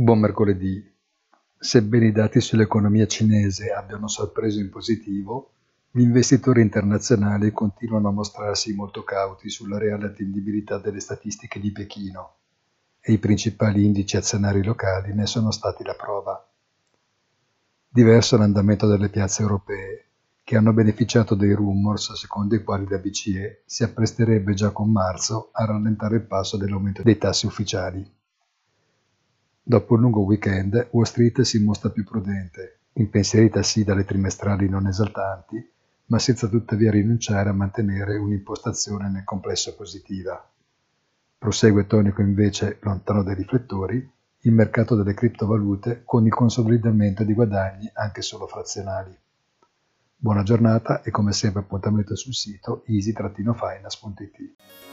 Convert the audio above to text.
Buon mercoledì. Sebbene i dati sull'economia cinese abbiano sorpreso in positivo, gli investitori internazionali continuano a mostrarsi molto cauti sulla reale attendibilità delle statistiche di Pechino e i principali indici azionari locali ne sono stati la prova. Diverso l'andamento delle piazze europee, che hanno beneficiato dei rumors secondo i quali la BCE si appresterebbe già con marzo a rallentare il passo dell'aumento dei tassi ufficiali. Dopo un lungo weekend, Wall Street si mostra più prudente, impensierita sì dalle trimestrali non esaltanti, ma senza tuttavia rinunciare a mantenere un'impostazione nel complesso positiva. Prosegue tonico invece, lontano dai riflettori, il mercato delle criptovalute con il consolidamento di guadagni anche solo frazionali. Buona giornata e come sempre appuntamento sul sito easy-finance.it.